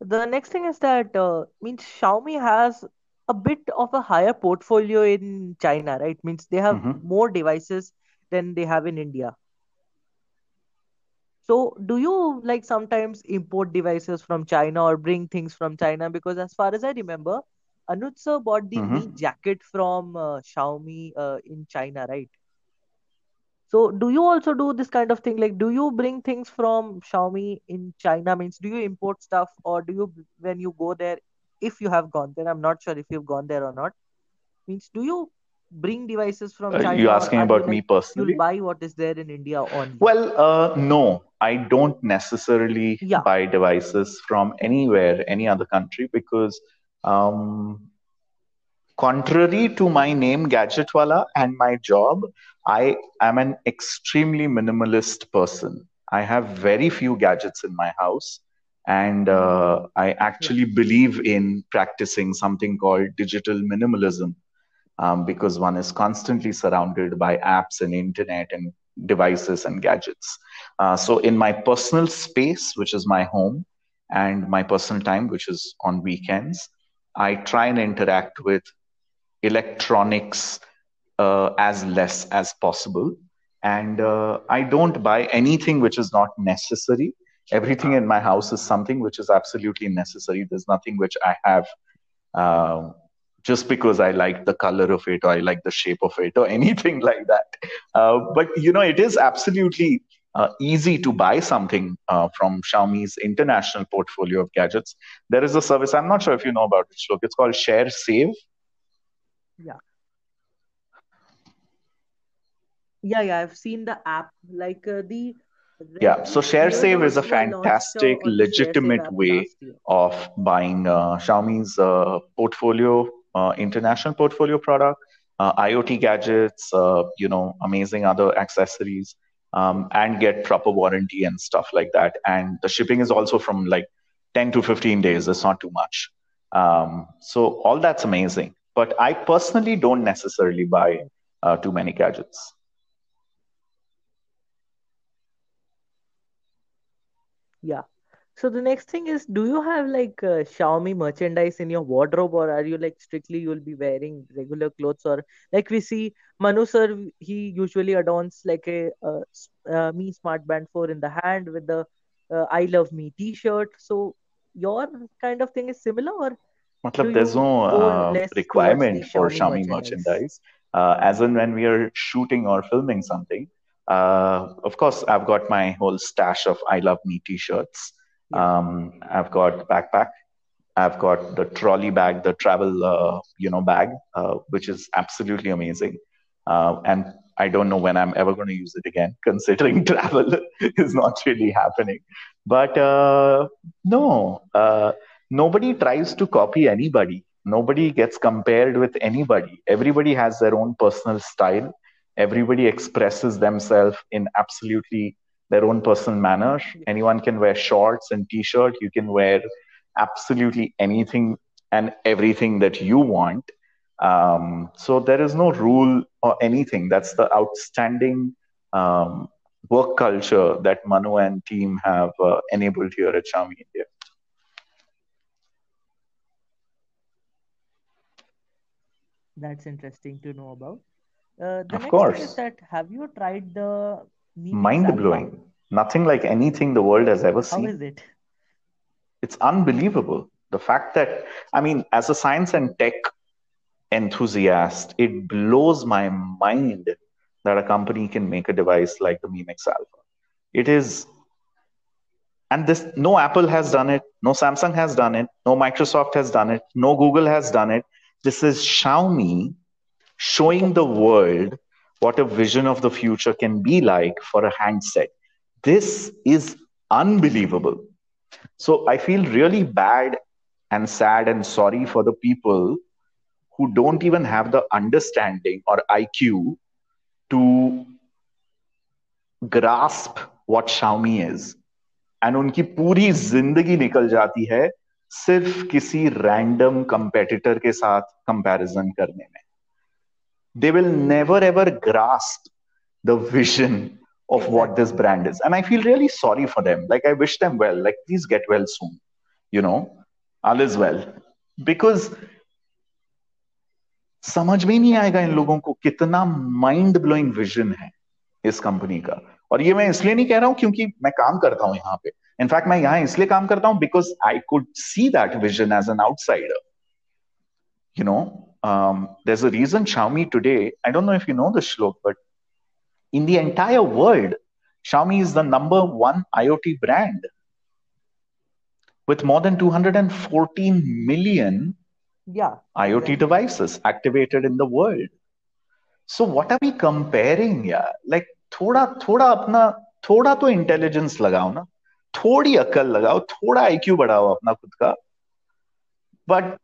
The next thing is that uh, means Xiaomi has a bit of a higher portfolio in China, right? Means they have hmm more devices than they have in India. So, do you like sometimes import devices from China or bring things from China? Because as far as I remember, Anuj sir bought the Mi hmm jacket from uh, Xiaomi uh, in China, right? So, do you also do this kind of thing? Like, do you bring things from Xiaomi in China? Means, do you import stuff, or do you, when you go there, if you have gone there, I'm not sure if you've gone there or not. Means, do you bring devices from Uh, you China, or asking you about like me personally. you'll buy what is there in India only? Well, uh, no, I don't necessarily Yeah, buy devices from anywhere, any other country, because um, contrary to my name Gadgetwala and my job, I am an extremely minimalist person. I have very few gadgets in my house, and uh, I actually believe in practicing something called digital minimalism um, because one is constantly surrounded by apps and internet and devices and gadgets. Uh, so, in my personal space, which is my home, and my personal time, which is on weekends, I try and interact with electronics uh, as less as possible. And uh, I don't buy anything which is not necessary. Everything in my house is something which is absolutely necessary. There's nothing which I have uh, just because I like the color of it or I like the shape of it or anything like that. Uh, but you know, it is absolutely uh, easy to buy something uh, from Xiaomi's international portfolio of gadgets. There is a service, I'm not sure if you know about it, Shlok. It's called Share Save yeah, yeah, yeah. I've seen the app. Like uh, the Yeah, so ShareSave is a earbuds were launched uh, fantastic, on the ShareSave legitimate way of buying uh, Xiaomi's uh, portfolio, uh, international portfolio product, uh, IoT gadgets, uh, you know, amazing other accessories, um, and get proper warranty and stuff like that. And the shipping is also from like 10 to 15 days. It's not too much. Um, so all that's amazing. But I personally don't necessarily buy uh, too many gadgets. Yeah. So the next thing is, do you have like uh, Xiaomi merchandise in your wardrobe, or are you like strictly you'll be wearing regular clothes, or like we see Manu sir, he usually adorns like a uh, uh, Mi Smart Band 4 in the hand with the uh, I Love Mi T-shirt. So your kind of thing is similar, or Matlab, there's no uh, requirement for Xiaomi Xiaomi merchandise? merchandise. Uh, as in when we are shooting or filming something, uh, of course, I've got my whole stash of I Love Mi t-shirts. Um, I've got backpack. I've got the trolley bag, the travel, uh, you know, bag, uh, which is absolutely amazing. Uh, and I don't know when I'm ever going to use it again, considering travel is not really happening. But uh, no, uh, nobody tries to copy anybody. Nobody gets compared with anybody. Everybody has their own personal style. Everybody expresses themselves in absolutely their own personal manner. Anyone can wear shorts and t-shirt. You can wear absolutely anything and everything that you want. Um, so there is no rule or anything. That's the outstanding um, work culture that Manu and team have uh, enabled here at Xiaomi India. That's interesting to know about. Uh, the Of next thing is course, that have you tried the mind blowing. Nothing like anything the world has ever seen. is it? It's unbelievable. The fact that, I mean, as a science and tech enthusiast, it blows my mind that a company can make a device like the Mi Mix Alpha. It is and this no apple has done it no samsung has done it no microsoft has done it no google has done it this is xiaomi showing the world what a vision of the future can be like for a handset this is unbelievable so i feel really bad and sad and sorry for the people who don't even have the understanding or iq to grasp what xiaomi is and उनकी पूरी जिंदगी निकल जाती है सिर्फ किसी random competitor के साथ कंपैरिजन करने में they will never ever grasp the vision of exactly. what this brand is. And I feel really sorry for them. Like I wish them well. Like please get well soon. You know, all is well. Because समझ में नहीं आएगा इन लोगों को कितना mind blowing vision है इस company का और ये मैं इसलिए नहीं कह रहा हूं क्योंकि मैं काम करता हूं यहाँ पे इनफैक्ट मैं यहां इसलिए काम करता हूं because I could see that vision as an outsider you no there's a reason Xiaomi today, I don't know if you know this, Shlok, but in the entire world, Xiaomi is the number one IoT brand with more than 214 million yeah IoT exactly. devices activated in the world. So what are we comparing? Yeah, like थोड़ा थोड़ा अपना थोड़ा तो intelligence लगाओ ना थोड़ी अकल लगाओ थोड़ा आईक्यू बढ़ाओ अपना खुद का but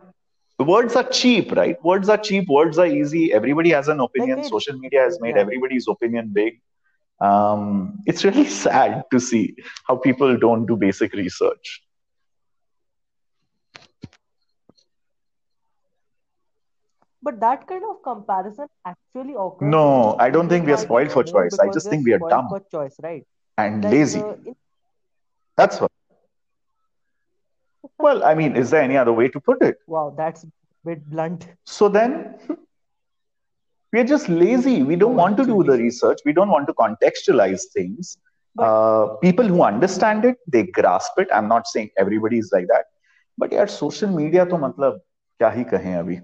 words are cheap right words are cheap words are easy everybody has an opinion social media has made yeah. everybody's opinion big um, it's really sad to see how people don't do basic research But that kind of comparison actually occurs. No, I don't think we are spoiled for choice. I just think we are dumb. For choice, right? And like, lazy. Uh, in... That's what. Well, I mean, is there any other way to put it? Wow, that's a bit blunt. So then, we are just lazy. We don't oh, want to do the research. We don't want to contextualize things. But, uh, people who understand it, they grasp it. I'm not saying everybody is like that. But yeah, social media to matlab, क्या ही कहें अभी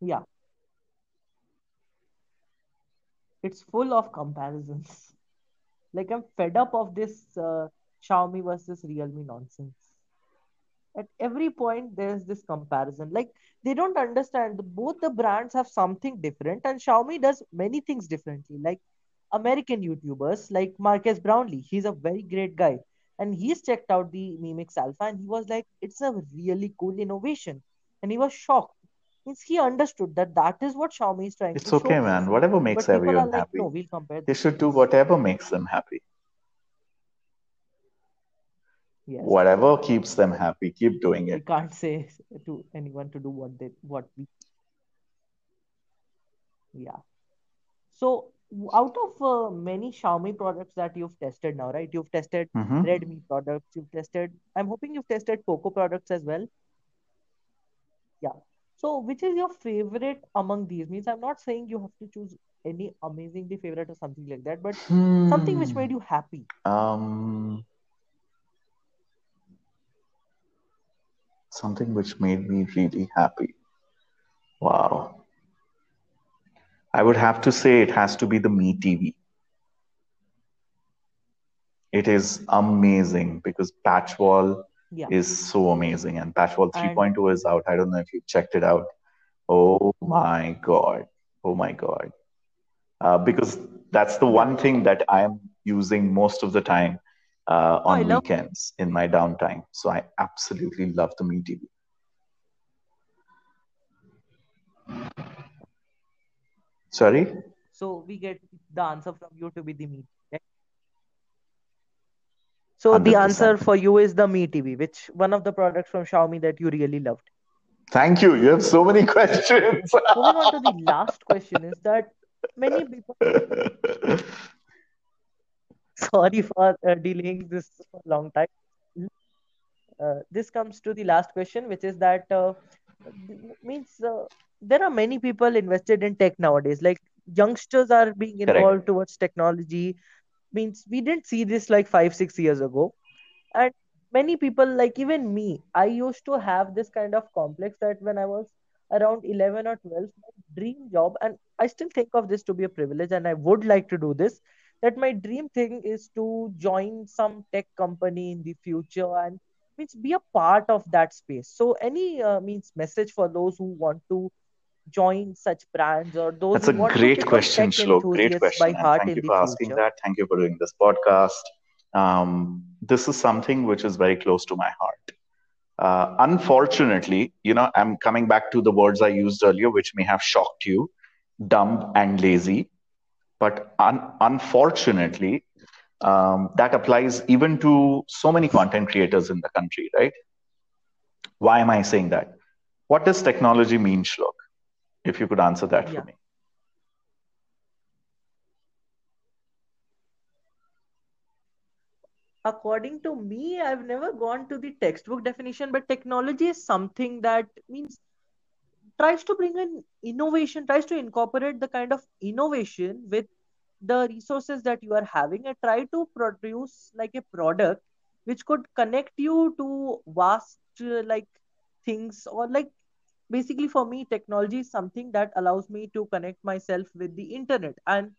yeah. It's full of comparisons. Like I'm fed up of this uh, Xiaomi versus Realme nonsense. At every point, there's this comparison. Like they don't understand. Both the brands have something different, and Xiaomi does many things differently. Like American YouTubers, like Marques Brownlee, he's a very great guy, and he's checked out the Mi Mix Alpha, and he was like, "It's a really cool innovation," and he was shocked means he understood that that is what Xiaomi is trying to do. it's to okay, man. Whatever makes but everyone like, happy. No, we'll compare they should do whatever makes them happy. Yes. Whatever keeps them happy, keep doing it. We can't say to anyone to do what they what we. Yeah. So out of uh, many Xiaomi products that you've tested now, right? You've tested mm-hmm. Redmi products. You've tested. I'm hoping you've tested Poco products as well. Yeah. So, which is your favorite among these? Means I'm not saying you have to choose any amazingly favorite or something like that, but hmm. something which made you happy. Um, something which made me really happy. Wow. I would have to say it has to be the Mi TV. It is amazing because Patchwall yeah. is so amazing. And Patchwall 3.0 is out. I don't know if you checked it out. Oh my God. Oh my God. Uh, because that's the one thing that I am using most of the time uh, oh, on weekends in my downtime. So I absolutely love the Mi TV. Sorry? So we get the answer from you to be the Mi so 100%. the answer for you is the Mi TV, which one of the products from Xiaomi that you really loved. Thank you. You have so many questions. Moving on to the last question is that many people. Sorry for uh, delaying this for a long time. Uh, this comes to the last question, which is that uh, means uh, there are many people invested in tech nowadays. Like youngsters are being involved Correct. towards technology means we didn't see this like five six years ago and many people like even me i used to have this kind of complex that when i was around 11 or 12 my dream job and i still think of this to be a privilege and i would like to do this that my dream thing is to join some tech company in the future and means be a part of that space so any uh, means message for those who want to join such brands or those That's a great question, Shlok. Great question. thank you for asking future. that. Thank you for doing this podcast. Um, this is something which is very close to my heart. Uh, unfortunately, you know, I'm coming back to the words I used earlier, which may have shocked you dumb and lazy. But un- unfortunately, um, that applies even to so many content creators in the country, right? Why am I saying that? What does technology mean, Shlok? If you could answer that Yeah. for me. According to me, I've never gone to the textbook definition, but technology is something that means tries to bring in innovation, tries to incorporate the kind of innovation with the resources that you are having and try to produce like a product which could connect you to vast uh, like things or like basically for me technology is something that allows me to connect myself with the internet and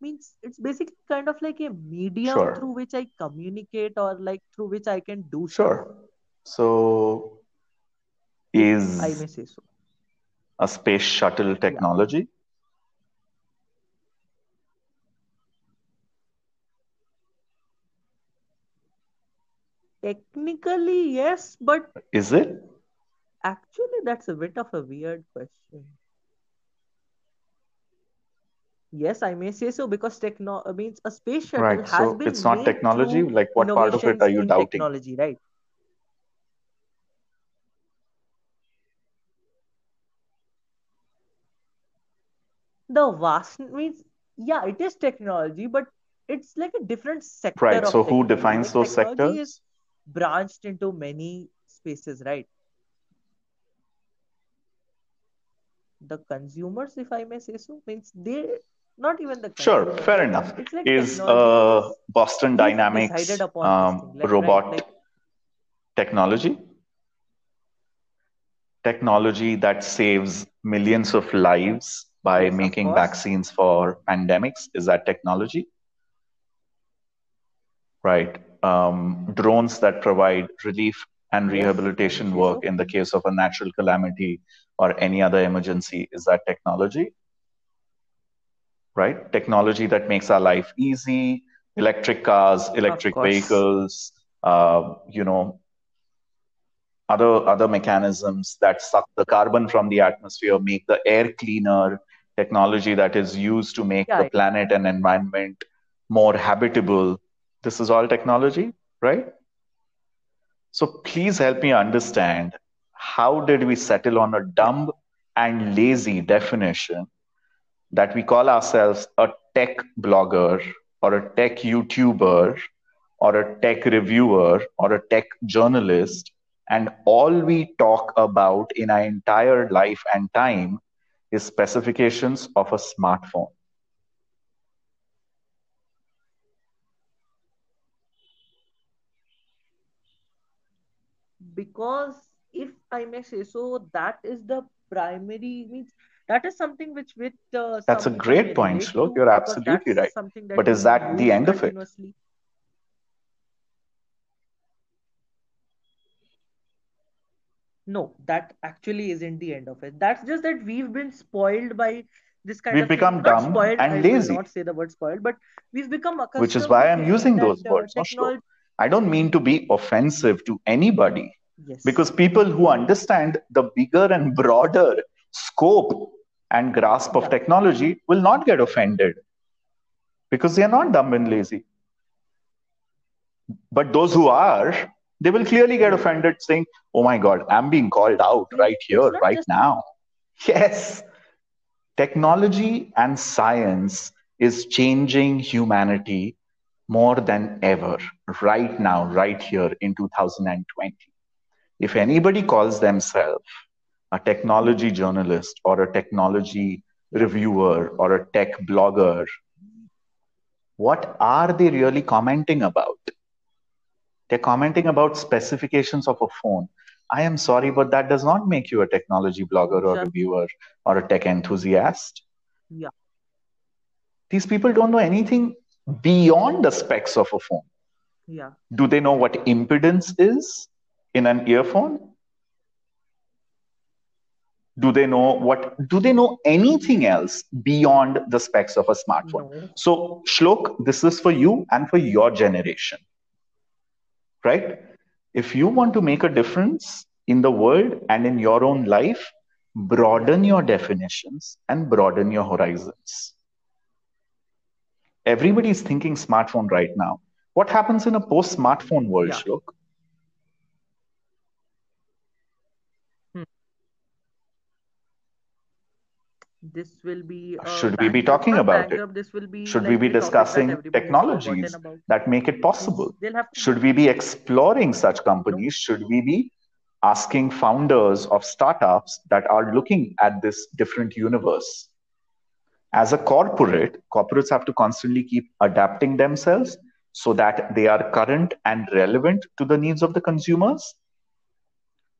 means it's basically kind of like a medium through which i communicate or like through which i can do stuff. Sure. So, is i may say so a space shuttle yeah technology? technically yes but Is it? actually that's a bit of a weird question Yes, I may say so because techno means a space shuttle Right. has So it's been not technology. Like, what part of it are you in doubting? technology, right? The vast means, yeah, it is technology, but it's like a different sector Right. So who defines those technology is sectors? branched into many spaces, right? The consumers, if I may say so, means they not even the Sure. Fair enough. it's like Is uh, Boston Dynamics upon um, like right? robot Like technology? Technology that saves millions of lives by yes, making vaccines for pandemics. Is that technology? Right. Um, drones that provide relief and Yes, rehabilitation say work in the case of a natural calamity or any other emergency. Is that technology? Right. Technology that makes our life easy. Electric cars, electric vehicles, uh, you know, other other mechanisms that suck the carbon from the atmosphere, make the air cleaner, technology that is used to make the planet and environment more habitable. This is all technology, right? So please help me understand how did we settle on a dumb and lazy definition that we call ourselves a tech blogger or a tech YouTuber or a tech reviewer or a tech journalist, and all we talk about in our entire life and time is specifications of a smartphone. Because if I may say so, that is the primary means that is something which with uh, That's a some people may great point, Shlok. You're absolutely right. But is that the end of it? No, that actually isn't the end of it. That's just that we've been spoiled by this kind We've of become dumb spoiled, and will lazy, not say the word spoiled, but we've become which is why I'm using those uh, words, no, technology. I don't mean to be offensive to anybody Yes. because people who understand the bigger and broader scope and grasp of Yeah. technology will not get offended because they are not dumb and lazy. But those who are, they will clearly get offended saying, Oh my God, I'm being called out right here, right just now. Yes, technology and science is changing humanity more than ever, right now, right here in 2020. If anybody calls themselves a technology journalist or a technology reviewer or a tech blogger, what are they really commenting about? They're commenting about specifications of a phone. I am sorry, but that does not make you a technology blogger or Just reviewer or a tech enthusiast. yeah. These people don't know anything beyond the specs of a phone. Yeah. Do they know what impedance is in an earphone? Do they know what? Do they know anything else beyond the specs of a smartphone? No. So, Shlok, this is for you and for your generation, right? If you want to make a difference in the world and in your own life, broaden your definitions and broaden your horizons. Everybody is thinking smartphone right now. What happens in a post smartphone world, Yeah. Shlok? This will be should we be talking about it? This will be should we be the topic that discussing everybody has forgotten technologies that make it possible? they'll have to should we be. exploring such companies? Should we be asking founders of startups that are looking at this different universe? As a corporate corporates have to constantly keep adapting themselves so that they are current and relevant to the needs of the consumers.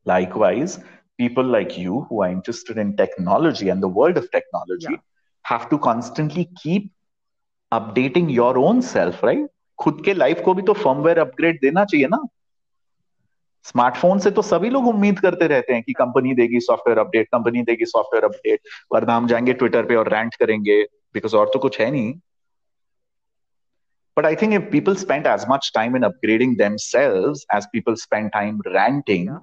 Likewise people like you who are interested in technology and the world of technology yeah have to constantly keep updating your own self right खुद के life को भी तो firmware upgrade देना चाहिए ना smartphone से तो सभी लोग उम्मीद करते रहते हैं कि कंपनी देगी सॉफ्टवेयर अपडेट कंपनी देगी सॉफ्टवेयर अपडेट वरना हम जाएंगे ट्विटर पे और रैंट करेंगे बिकॉज और तो कुछ है नहीं But I think if people spent as much time in upgrading themselves as people spend time ranting, yeah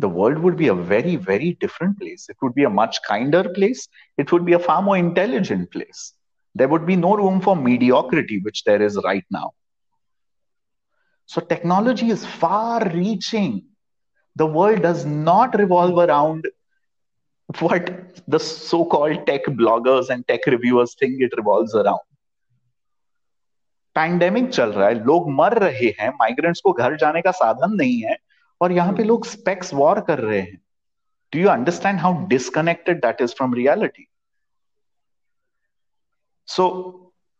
the world would be a very, very different place. It would be a much kinder place. It would be a far more intelligent place. There would be no room for mediocrity, which there is right now. So technology is far reaching. The world does not revolve around what the so called tech bloggers and tech reviewers think it revolves around. Pandemic चल रहा है लोग मर रहे हैं migrants को घर जाने का साधन नहीं है और यहाँ पे Hmm. लोग स्पेक्स वॉर कर रहे हैं do you understand how disconnected that is from reality so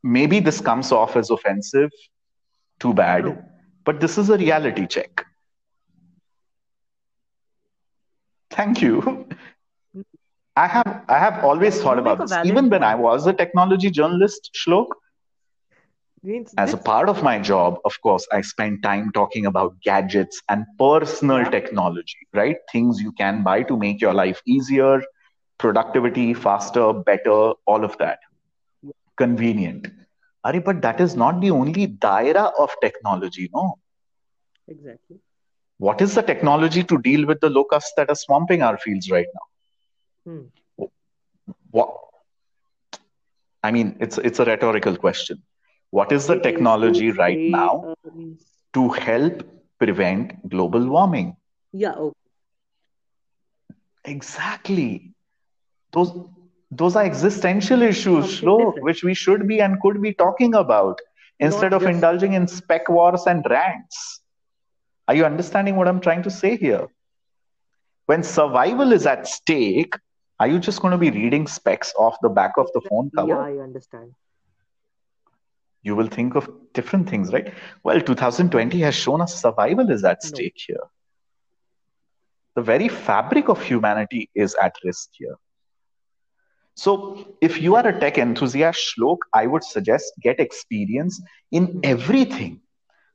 maybe this comes off as offensive too bad true but this is a reality check thank you i have i have always thought you make about a this valid even when i point was a technology journalist shlok means as a part of my job of course i spend time talking about gadgets and personal yeah. technology right? Things you can buy to make your life easier productivity faster better all of that. Convenient. Are, but that is not the only daira of technology no? Exactly. What is the technology to deal with the locusts that are swamping our fields right now? Hmm. what i mean it's it's a rhetorical question what is the it is to technology right now to help prevent global warming? Yeah okay. Exactly. Those those are existential issues Shlok, which we should be and could be talking about instead not of indulging in spec wars and rants. Are you understanding what i'm trying to say here? When survival is at stake are you just going to be reading specs off the back of the phone cover? yeah i understand you will think of different things, right? Well, 2020 has shown us survival is at no stake here. The very fabric of humanity is at risk here. So, if you are a tech enthusiast, Shlok, I would suggest get experience in everything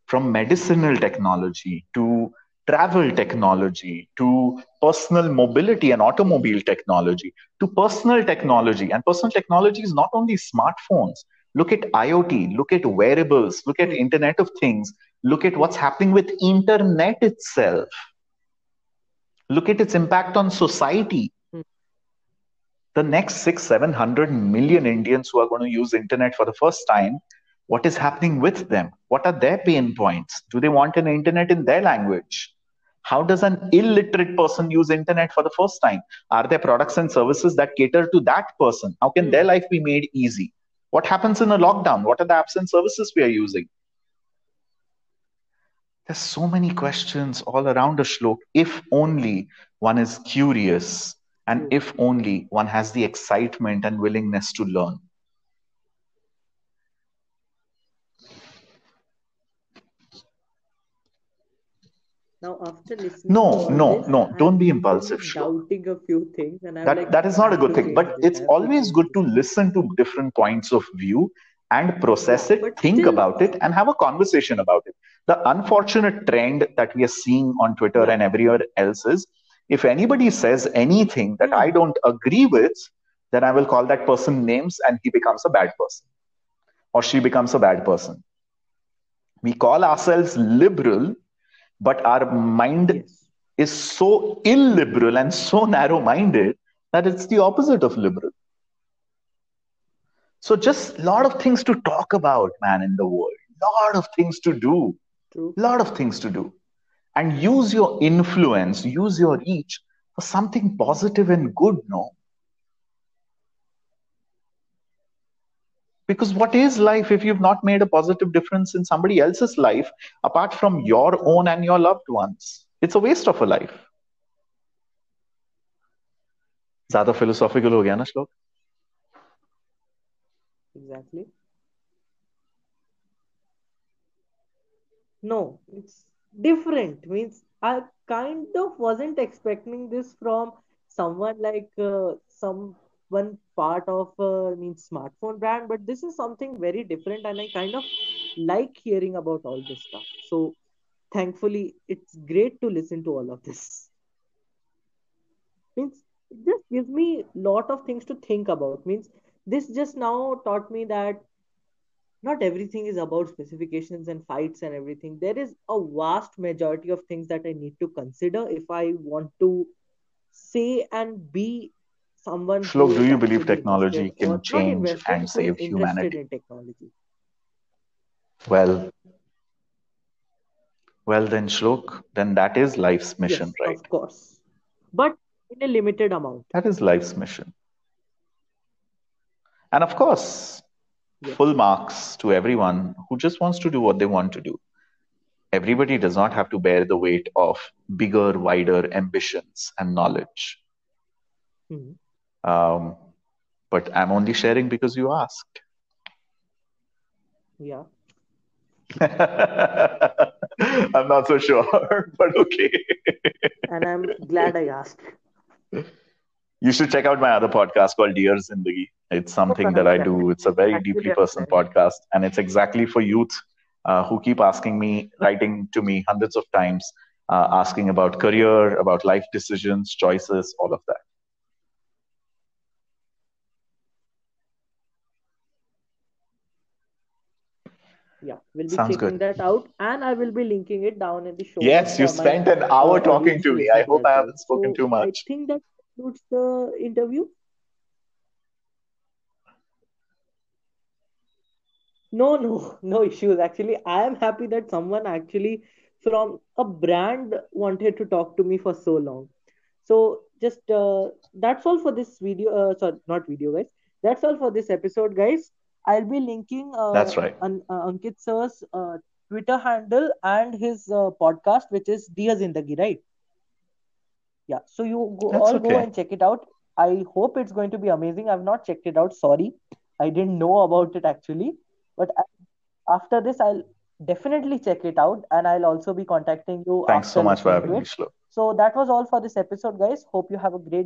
from medicinal technology to travel technology to personal mobility and automobile technology to personal technology. And personal technology is not only smartphones. Look at IoT, look at wearables, look at Hmm. Internet of Things, look at what's happening with Internet itself, look at its impact on society. Hmm. The next six, seven hundred million Indians who are going to use internet for the first time, what is happening with them? What are their pain points? Do they want an internet in their language? How does an illiterate person use internet for the first time? Are there products and services that cater to that person? How can Hmm. their life be made easy? What happens in a lockdown? What are the apps and services we are using? There's so many questions all around a shlok. If only one is curious and if only one has the excitement and willingness to learn. Now, after listening No, no, this, no. Don't be impulsive, doubting a few things, and I'm That like, that is not a good thing. But it's always good to listen to different points of view and process it, but think still, about it, uh, and have a conversation about it. The unfortunate trend that we are seeing on Twitter and everywhere else is if anybody says anything that I don't agree with, then I will call that person names and he becomes a bad person or she becomes a bad person. We call ourselves liberal, but our mind yes, is so illiberal and so narrow minded that it's the opposite of liberal. So just a lot of things to talk about, man, in the world. Lot of things to do. true. Lot of things to do. And use your influence, use your reach for something positive and good, no? Because what is life if you've not made a positive difference in somebody else's life apart from your own and your loved ones? It's a waste of a life. ज्यादा philosophical हो गया ना श्लोक exactly no it's different means i kind of wasn't expecting this from someone like uh, some one part of uh, means smartphone brand but this is something very different and i kind of like hearing about all this stuff. So thankfully it's great to listen to all of this. Means it just gives me a lot of things to think about. Means this just now taught me that not everything is about specifications and fights and everything. There is a vast majority of things that i need to consider if i want to say and be someone Shlok, do you believe technology can change and save humanity? in technology Well, well then Shlok, then that is life's mission, yes right? of course but in a limited amount That is life's mission. And of course, yes full marks to everyone who just wants to do what they want to do. Everybody does not have to bear the weight of bigger, wider ambitions and knowledge. Mhm. Um, but I'm only sharing because you asked. yeah I'm not so sure, but okay. and i'm glad i asked You should check out my other podcast called Dear Zindagi. It's something that I do. It's a very deeply personal podcast, and it's exactly for youth uh, who keep asking me, writing to me hundreds of times, uh, asking about career, about life decisions, choices, all of that. Yeah, we'll be Sounds checking good. that out, and I will be linking it down in the show Yes, you spent an hour talking to me. I hope I haven't spoken So too I think that concludes the interview. No, no, no issues. Actually, I am happy that someone actually from a brand wanted to talk to me for so long. So just uh, that's all for this video. Uh, sorry, not video, guys. That's all for this episode, guys. I'll be linking uh, That's right. an, uh, Ankit sir's uh, Twitter handle and his uh, podcast, which is Dear Zindagi, right? Yeah. So you go, That's all go and check it out. I hope it's going to be amazing. I've not checked it out. Sorry, I didn't know about it actually. But after this, I'll definitely check it out, and I'll also be contacting you Thanks so much for having me. Shlo. So that was all for this episode, guys. Hope you have a great